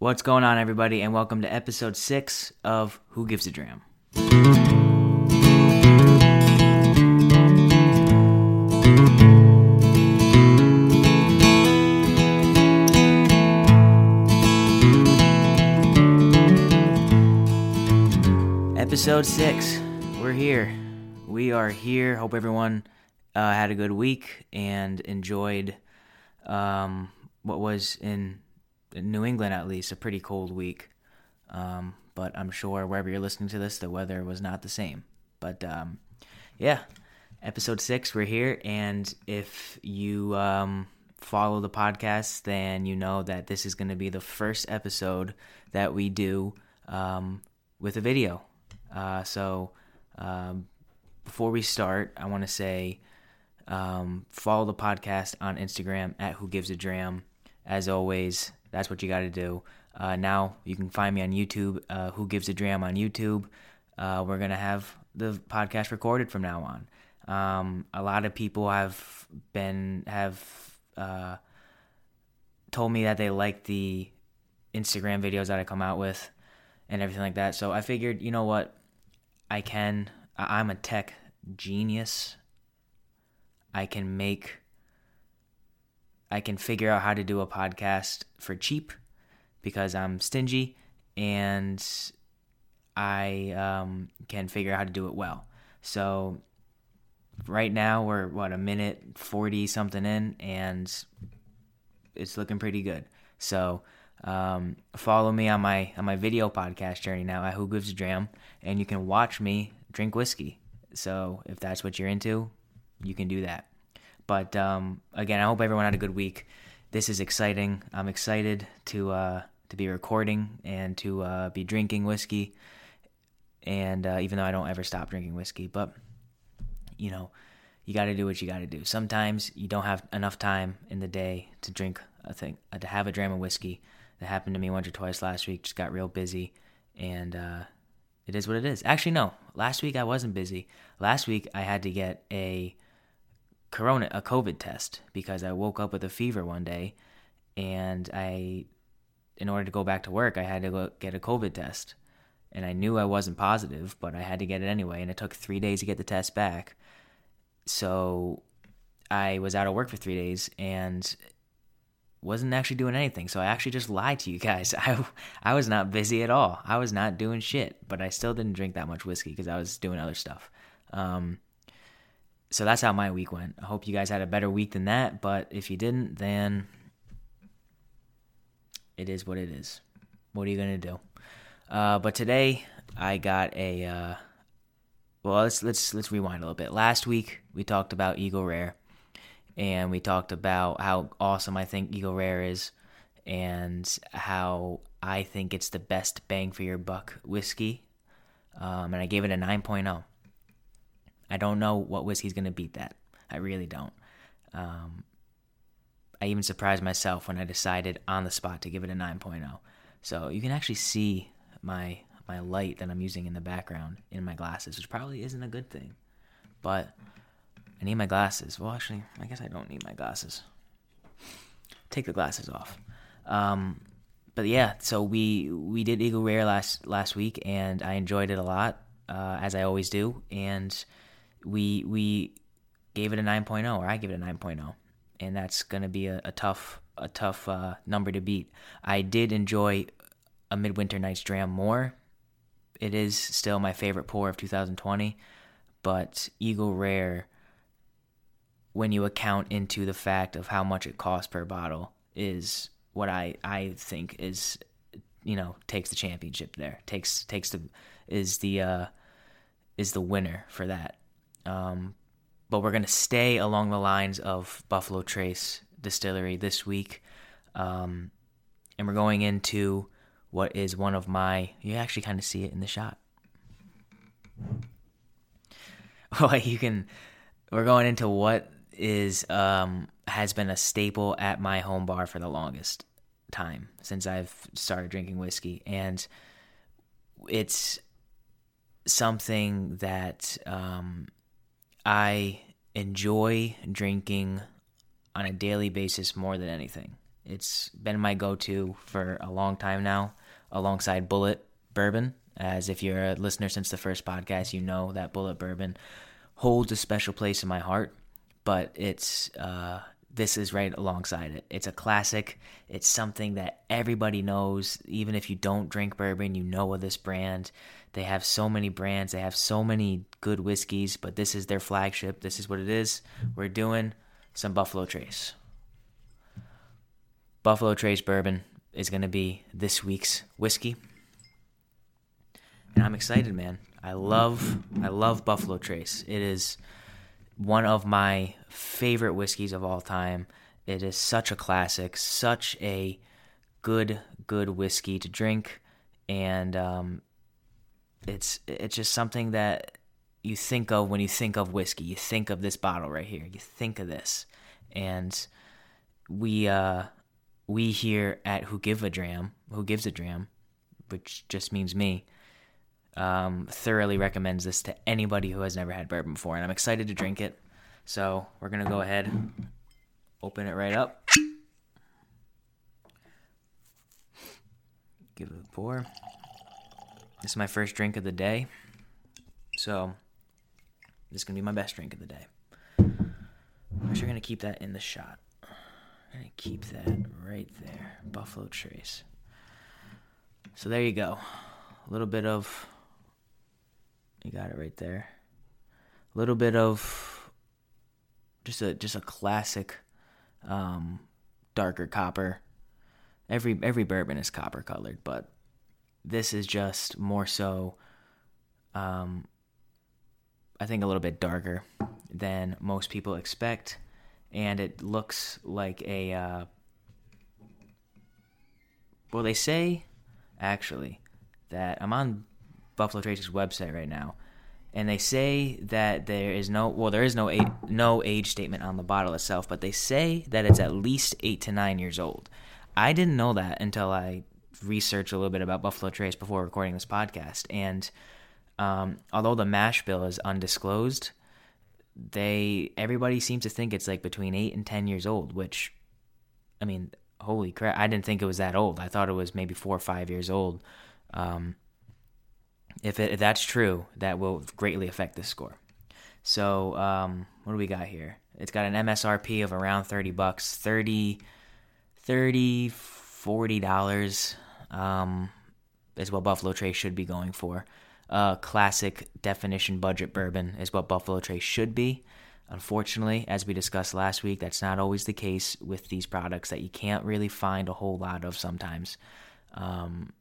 What's going on, everybody, and welcome to episode six of Who Gives a Dram. Episode six. We're here. We are here. Hope everyone uh, had a good week and enjoyed um, what was in, New England, at least, a pretty cold week. Um, but I'm sure wherever you're listening to this, the weather was not the same. But um, yeah, episode six, we're here. And if you um, follow the podcast, then you know that this is going to be the first episode that we do um, with a video. Uh, so um, before we start, I want to say um, follow the podcast on Instagram at Who Gives a Dram. As always, that's what you got to do. Uh, now you can find me on YouTube, uh, Who Gives a Dram on YouTube. Uh, we're gonna have the podcast recorded from now on. Um, a lot of people have been have uh, told me that they like the Instagram videos that I come out with and everything like that. So I figured, you know what, I can. I'm a tech genius. I can make. I can figure out how to do a podcast for cheap because I'm stingy and I um, can figure out how to do it well. So right now we're what a minute 40 something in and it's looking pretty good. So um, follow me on my on my video podcast journey now at Who Gives a Dram, and you can watch me drink whiskey. So if that's what you're into, you can do that. But um, again, I hope everyone had a good week. This is exciting. I'm excited to uh, to be recording and to uh, be drinking whiskey. And uh, even though I don't ever stop drinking whiskey, but you know, you got to do what you got to do. Sometimes you don't have enough time in the day to drink a thing, uh, to have a dram of whiskey. That happened to me once or twice last week. Just got real busy, and uh, it is what it is. Actually, no. Last week I wasn't busy. Last week I had to get a corona, a COVID test because I woke up with a fever one day, and I, in order to go back to work, I had to go get a COVID test, and I knew I wasn't positive, but I had to get it anyway, and it took three days to get the test back. So I was out of work for three days, and wasn't actually doing anything. So I actually just lied to you guys. I I was not busy at all. I was not doing shit, but I still didn't drink that much whiskey because I was doing other stuff. Um, so that's how my week went. I hope you guys had a better week than that, but if you didn't, then it is what it is. What are you gonna do? Uh, but today I got a. Uh, well, let's let's let's rewind a little bit. Last week we talked about Eagle Rare and we talked about how awesome I think Eagle Rare is and how I think it's the best bang for your buck whiskey. Um, and I gave it a 9.0. I don't know what was he's going to beat that. I really don't. Um, I even surprised myself when I decided on the spot to give it a 9.0. So you can actually see my my light that I'm using in the background in my glasses, which probably isn't a good thing. But I need my glasses. Well, actually, I guess I don't need my glasses. Take the glasses off. Um, but yeah, so we we did Eagle Rare last last week, and I enjoyed it a lot, uh, as I always do. And we we gave it a 9.0, or I give it a 9.0, and that's gonna be a, a tough a tough uh, number to beat. I did enjoy a Midwinter Night's Dram more. It is still my favorite pour of 2020, but Eagle Rare when you account into the fact of how much it costs per bottle is what I I think is you know takes the championship there takes takes the is the uh is the winner for that um but we're going to stay along the lines of Buffalo Trace distillery this week. Um and we're going into what is one of my you actually kind of see it in the shot. Well you can we're going into what is um has been a staple at my home bar for the longest time since I've started drinking whiskey. And it's something that um I enjoy drinking on a daily basis more than anything. It's been my go-to for a long time now, alongside Bulleit Bourbon. As if you're a listener since the first podcast, you know that Bulleit Bourbon holds a special place in my heart. But it's uh, this is right alongside it. It's a classic. It's something that everybody knows. Even if you don't drink bourbon, you know of this brand. They have so many brands, they have so many good whiskeys, but this is their flagship. This is what it is. We're doing some Buffalo Trace. Buffalo Trace bourbon is going to be this week's whiskey. And I'm excited, man. I love I love Buffalo Trace. It is one of my favorite whiskeys of all time. It is such a classic, such a good good whiskey to drink and um, it's it's just something that you think of when you think of whiskey. You think of this bottle right here. You think of this, and we uh, we here at Who Give a Dram, Who Gives a Dram, which just means me, um, thoroughly recommends this to anybody who has never had bourbon before, and I'm excited to drink it. So we're gonna go ahead, open it right up, give it a pour. This is my first drink of the day, so this is gonna be my best drink of the day. I'm actually gonna keep that in the shot. I'm gonna keep that right there. Buffalo Trace. So there you go. A little bit of you got it right there. A little bit of just a just a classic um, darker copper. Every every bourbon is copper colored, but this is just more so um, I think a little bit darker than most people expect. And it looks like a uh, well they say actually that i'm on buffalo trace's website right now and they say that there is no well there is no age, no age statement on the bottle itself but they say that it's at least 8 to 9 years old. I didn't know that until i researched a little bit about buffalo trace before recording this podcast and um, although the mash bill is undisclosed they everybody seems to think it's like between eight and ten years old, which I mean, holy crap! I didn't think it was that old. I thought it was maybe four or five years old. Um, if, it, if that's true, that will greatly affect this score. So um, what do we got here? It's got an MSRP of around 30 bucks, 30 30 40 dollars um, is what Buffalo Trace should be going for uh, classic definition budget bourbon is what Buffalo Trace should be. Unfortunately, as we discussed last week, that's not always the case with these products that you can't really find a whole lot of sometimes. Um,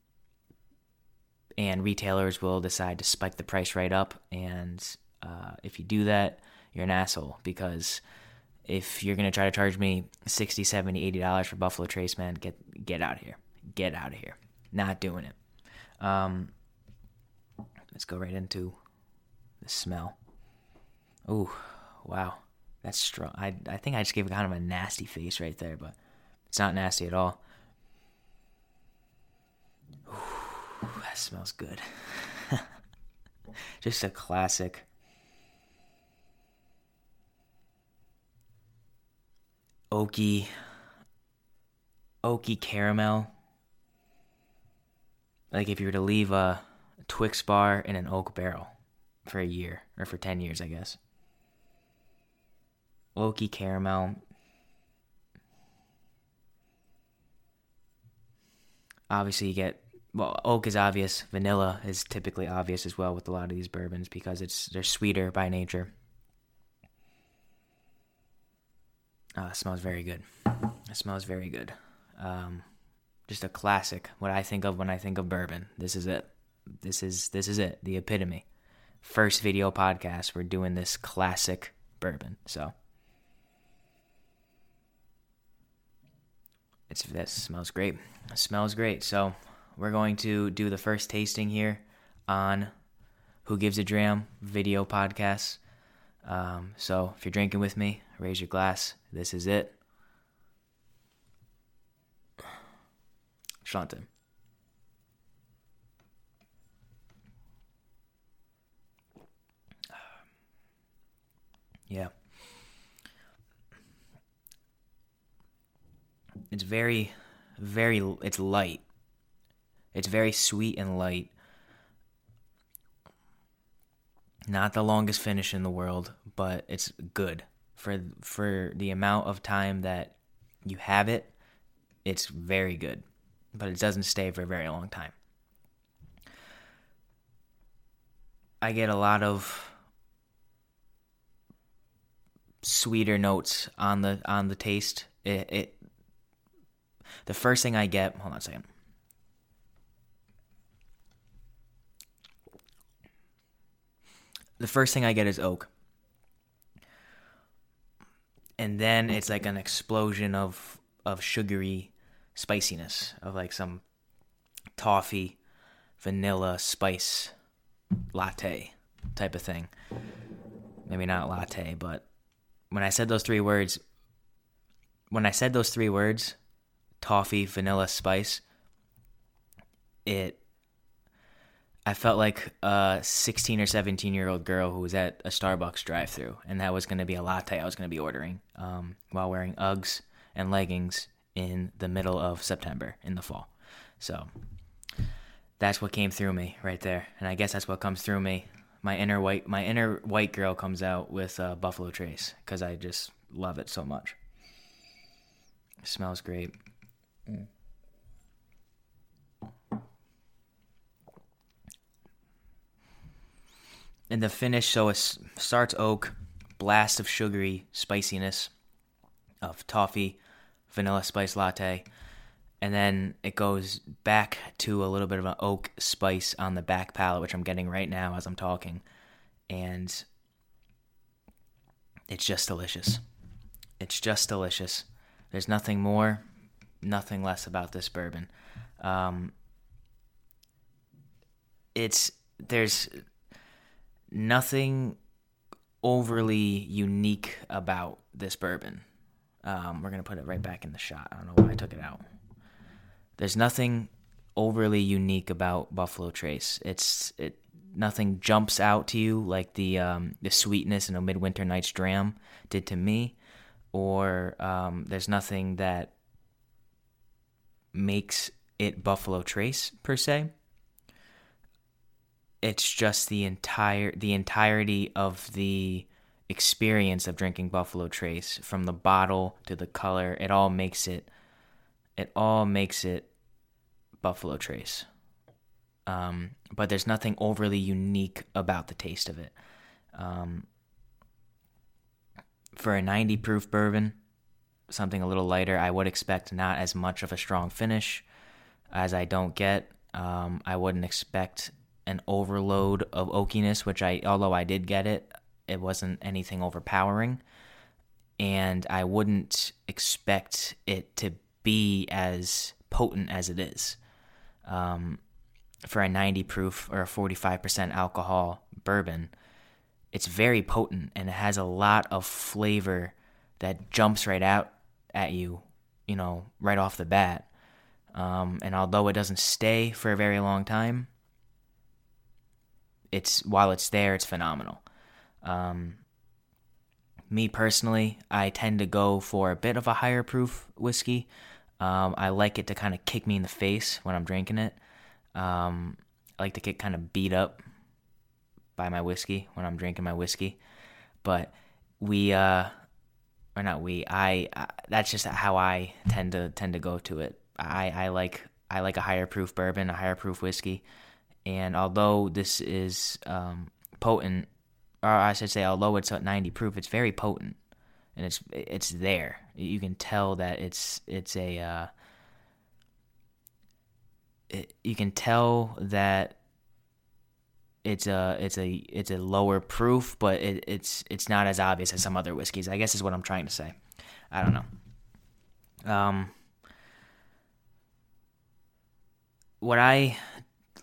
and retailers will decide to spike the price right up. And uh, if you do that, you're an asshole because if you're going to try to charge me 60 70 80 dollars for buffalo trace man get get out here get out of here not doing it um, Let's go right into the smell. Oh, wow. That's strong. I, I think I just gave kind of a nasty face right there, but it's not nasty at all. Ooh, that smells good. just a classic. Oaky, oaky caramel. Like if you were to leave a Twix bar in an oak barrel for a year or for 10 years, I guess. Oaky caramel. Obviously, you get well, oak is obvious. Vanilla is typically obvious as well with a lot of these bourbons because it's they're sweeter by nature. Oh, smells very good. It smells very good. Um, just a classic. What I think of when I think of bourbon. This is it this is this is it, the epitome. First video podcast, we're doing this classic bourbon. So it's this smells great. It smells great. So we're going to do the first tasting here on Who Gives a Dram video podcast. Um, so if you're drinking with me, raise your glass. This is it. Shantan. Yeah. It's very, very. It's light. It's very sweet and light. Not the longest finish in the world, but it's good for for the amount of time that you have it. It's very good, but it doesn't stay for a very long time. I get a lot of sweeter notes on the on the taste. It, it the first thing I get. Hold on a second. The first thing I get is oak. And then it's like an explosion of of sugary spiciness of like some toffee, vanilla, spice latte type of thing. Maybe not latte, but when I said those three words, when I said those three words, toffee, vanilla, spice, it I felt like a 16 or 17 year old girl who was at a Starbucks drive through, and that was going to be a latte I was going to be ordering um, while wearing Uggs and leggings in the middle of September in the fall. So that's what came through me right there, and I guess that's what comes through me. My inner white, my inner white girl comes out with uh, Buffalo Trace because I just love it so much. It smells great. Mm. And the finish, so it starts oak, blast of sugary spiciness of toffee, vanilla spice latte, and then it goes back to a little bit of an oak spice on the back palate, which I'm getting right now as I'm talking, and it's just delicious. It's just delicious. There's nothing more, nothing less about this bourbon. Um, it's there's nothing overly unique about this bourbon. Um, we're gonna put it right back in the shot. I don't know why I took it out. There's nothing overly unique about Buffalo Trace. It's it nothing jumps out to you like the um, the sweetness in a Midwinter Nights Dram did to me, or um, there's nothing that makes it Buffalo Trace per se. It's just the entire the entirety of the experience of drinking Buffalo Trace from the bottle to the color. It all makes it it all makes it Buffalo Trace. Um, but there's nothing overly unique about the taste of it. Um, for a 90 proof bourbon, something a little lighter, I would expect not as much of a strong finish as I don't get. Um, I wouldn't expect an overload of oakiness, which I, although I did get it, it wasn't anything overpowering. And I wouldn't expect it to be as potent as it is um, for a 90 proof or a 45% alcohol bourbon, it's very potent and it has a lot of flavor that jumps right out at you, you know, right off the bat. Um, and although it doesn't stay for a very long time, it's while it's there, it's phenomenal. Um, me personally, I tend to go for a bit of a higher proof whiskey. Um, I like it to kind of kick me in the face when I'm drinking it. Um, I like to get kind of beat up by my whiskey when I'm drinking my whiskey. But we, uh, or not we, I, I that's just how I tend to tend to go to it. I, I like I like a higher proof bourbon, a higher proof whiskey, and although this is um, potent, or I should say, although it's at 90 proof, it's very potent and it's it's there. You can tell that it's it's a uh, it, you can tell that it's a it's a it's a lower proof, but it, it's it's not as obvious as some other whiskeys. I guess is what I'm trying to say. I don't know. Um, what I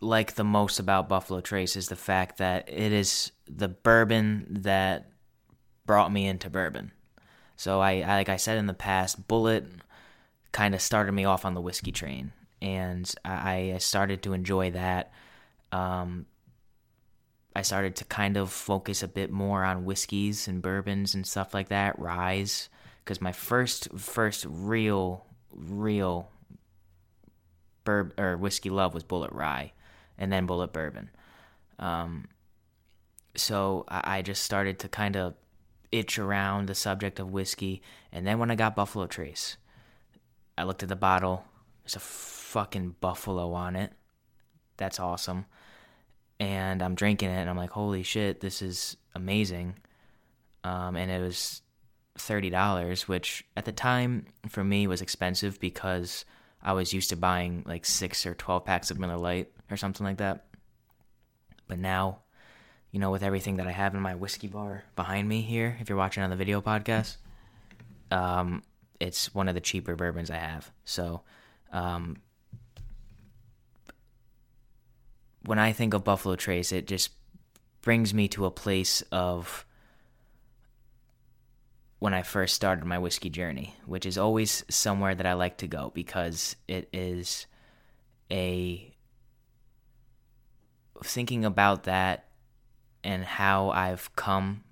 like the most about Buffalo Trace is the fact that it is the bourbon that brought me into bourbon. So I, I like I said in the past, Bulleit kind of started me off on the whiskey train, and I, I started to enjoy that. Um, I started to kind of focus a bit more on whiskeys and bourbons and stuff like that, ryes, because my first first real real bourbon or whiskey love was Bulleit Rye, and then Bulleit Bourbon. Um, so I, I just started to kind of itch around the subject of whiskey, and then when I got Buffalo Trace, I looked at the bottle. There's a fucking buffalo on it. That's awesome. And I'm drinking it, and I'm like, holy shit, this is amazing. Um, and it was thirty dollars, which at the time for me was expensive because I was used to buying like six or twelve packs of Miller Lite or something like that. But now, you know, with everything that I have in my whiskey bar behind me here, if you're watching on the video podcast, um, it's one of the cheaper bourbons I have. So, um, when I think of Buffalo Trace, it just brings me to a place of when I first started my whiskey journey, which is always somewhere that I like to go because it is a thinking about that and how I've come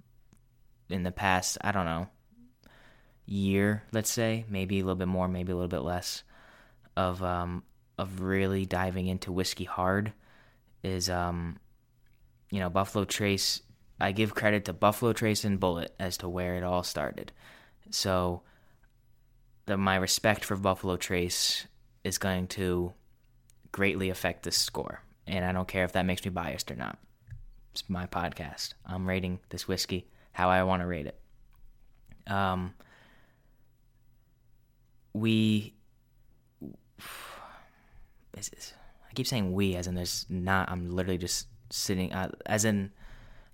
in the past, I don't know, year, let's say, maybe a little bit more, maybe a little bit less of um of really diving into whiskey hard is um you know, Buffalo Trace I give credit to Buffalo Trace and Bulleit as to where it all started. So, the, my respect for Buffalo Trace is going to greatly affect this score. And I don't care if that makes me biased or not. It's my podcast. I'm rating this whiskey how I want to rate it. Um, we. Is this, I keep saying we as in there's not. I'm literally just sitting. Uh, as in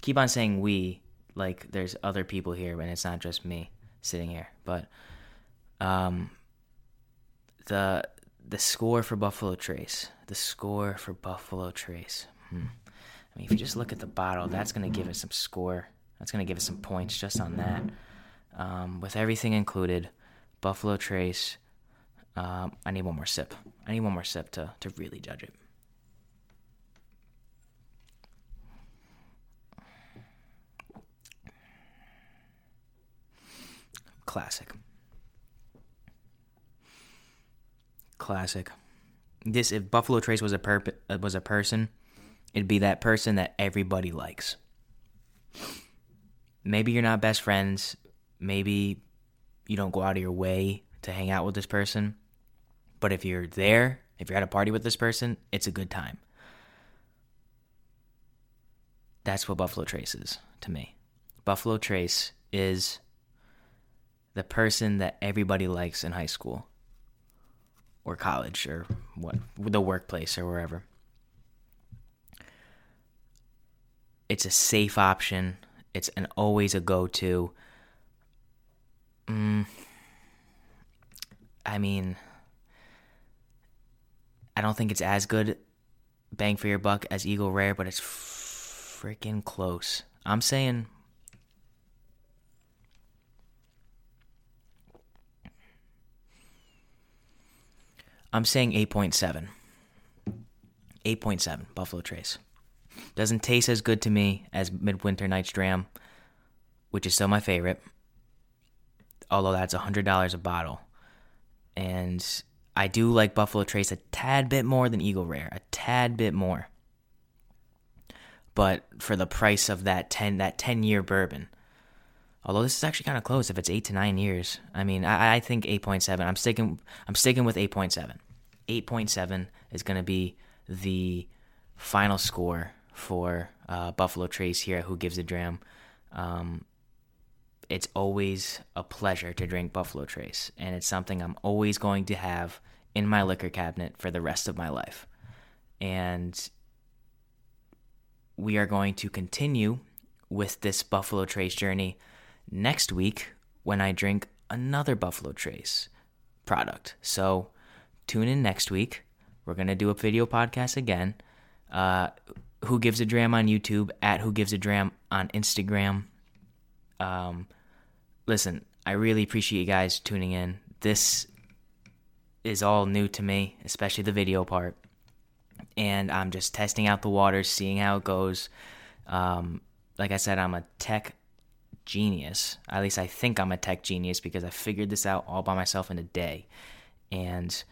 keep on saying we like there's other people here and it's not just me sitting here. But um the the score for Buffalo Trace. The score for Buffalo Trace. Hmm. I mean, if you just look at the bottle, that's going to give it some score. That's going to give it some points just on that. Um, with everything included, Buffalo Trace. Um, I need one more sip. I need one more sip to, to really judge it. Classic. Classic. This if Buffalo Trace was a perp- uh, was a person, it'd be that person that everybody likes. Maybe you're not best friends. Maybe you don't go out of your way to hang out with this person. But if you're there, if you're at a party with this person, it's a good time. That's what Buffalo Trace is to me. Buffalo Trace is the person that everybody likes in high school or college or what the workplace or wherever. It's a safe option. It's an always a go-to. Mm, I mean, I don't think it's as good bang for your buck as Eagle Rare, but it's freaking close. I'm saying I'm saying 8.7. 8.7 Buffalo Trace. Doesn't taste as good to me as Midwinter Night's Dram, which is still my favorite. Although that's $100 a bottle. And I do like Buffalo Trace a tad bit more than Eagle Rare, a tad bit more. But for the price of that 10 that 10 year bourbon, Although this is actually kind of close if it's eight to nine years. I mean, I, I think eight point seven. I'm sticking. I'm sticking with eight point seven. Eight point seven is going to be the final score for uh, Buffalo Trace here Who Gives a Dram. Um, it's always a pleasure to drink Buffalo Trace, and it's something I'm always going to have in my liquor cabinet for the rest of my life. And we are going to continue with this Buffalo Trace journey next week when I drink another Buffalo Trace product. So tune in next week. We're going to do a video podcast again. Uh, Who Gives a Dram on YouTube, at Who Gives a Dram on Instagram. Um, listen, I really appreciate you guys tuning in. This is all new to me, especially the video part. And I'm just testing out the waters, seeing how it goes. Um, like I said, I'm a tech genius. At least I think I'm a tech genius because I figured this out all by myself in a day. and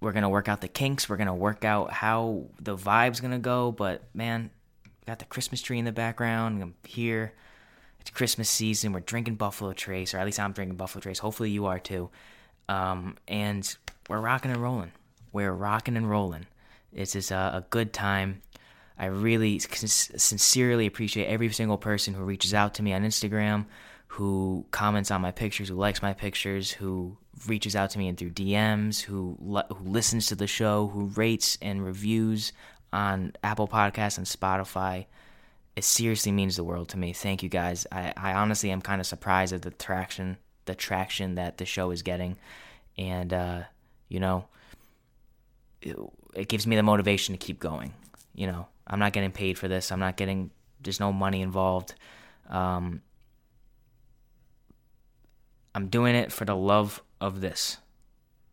we're gonna work out the kinks. We're gonna work out how the vibe's gonna go. But man, got the Christmas tree in the background. I'm here. It's Christmas season. We're drinking Buffalo Trace, or at least I'm drinking Buffalo Trace. Hopefully you are too. Um, and we're rocking and rolling. We're rocking and rolling. This is a, a good time. I really sincerely appreciate every single person who reaches out to me on Instagram, who comments on my pictures, who likes my pictures, who reaches out to me and through DMs, who who listens to the show, who rates and reviews on Apple Podcasts and Spotify. It seriously means the world to me. Thank you guys. I, I honestly am kind of surprised at the traction the traction that the show is getting, and uh, you know, it, it gives me the motivation to keep going. You know, I'm not getting paid for this. I'm not getting. There's no money involved. Um, I'm doing it for the love of this,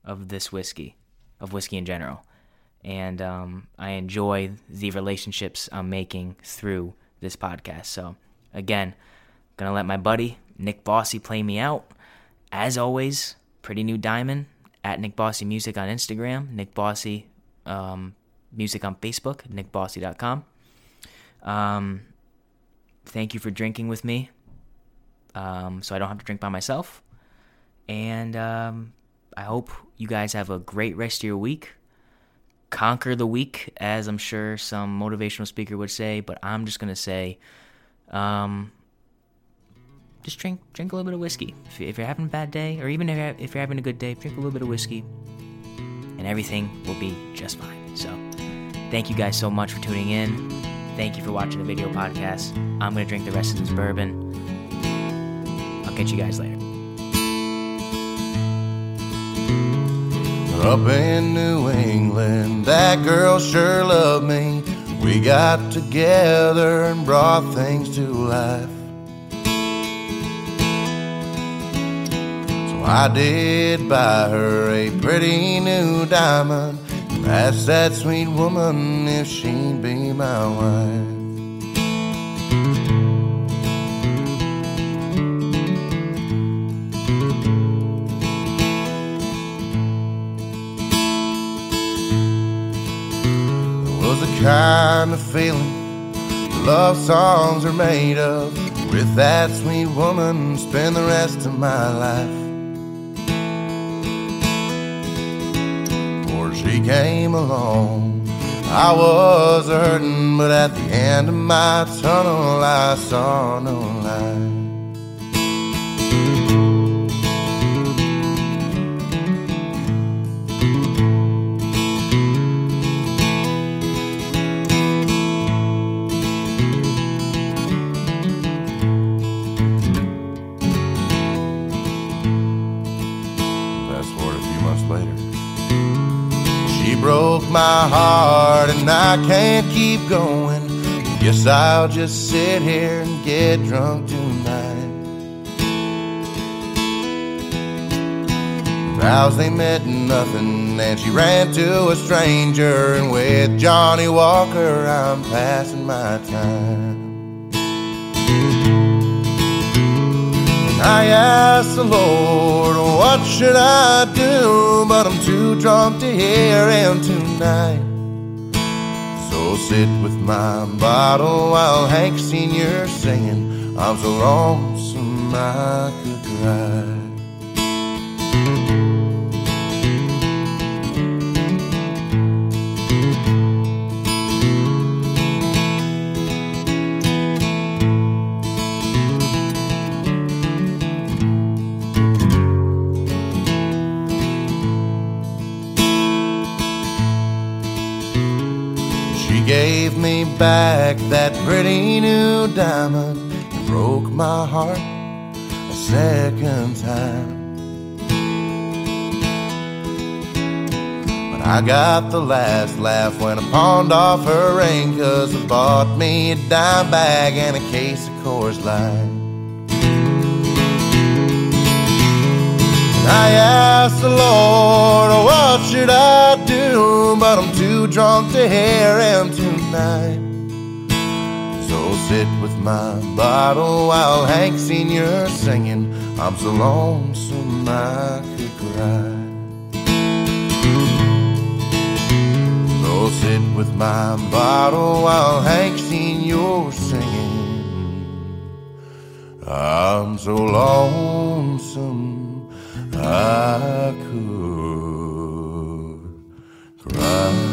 of this whiskey, of whiskey in general. And um, I enjoy the relationships I'm making through this podcast. So, again, gonna let my buddy Nick Bossy play me out. As always, pretty new diamond at Nick Bossy Music on Instagram, Nick Bossy um, Music on Facebook, nickbossy.com. Um, thank you for drinking with me um, so I don't have to drink by myself. And um, I hope you guys have a great rest of your week. Conquer the week, as I'm sure some motivational speaker would say, but I'm just going to say um, just drink drink a little bit of whiskey. If, you're having a bad day, or even if you're having a good day, drink a little bit of whiskey, and everything will be just fine. So, thank you guys so much for tuning in. Thank you for watching the video podcast. I'm gonna drink the rest of this bourbon. I'll catch you guys later. Up in New England, that girl sure loved me. We got together and brought things to life. So I did buy her a pretty new diamond. Ask that sweet woman if she'd be my wife. There was a kind of feeling love songs are made of. With that sweet woman, spend the rest of my life. She came along. I was hurting, but at the end of my tunnel, I saw no broke my heart and I can't keep going. Guess I'll just sit here and get drunk tonight. Vows they meant nothing, and she ran to a stranger. And with Johnnie Walker, I'm passing my time. I asked the Lord, what should I do? But I'm too drunk to hear him tonight. So sit with my bottle while Hank Sr. singing. I'm so lonesome I could cry. Back that pretty new diamond and broke my heart a second time. But I got the last laugh when I pawned off her ring, cause I bought me a dime bag and a case of Coors Light. I asked the Lord, oh, what should I do? But I'm too drunk to hear him tonight sit with my bottle while Hank Sr.'s singing, I'm so lonesome I could cry. So sit with my bottle while Hank Sr.'s singing, I'm so lonesome I could cry.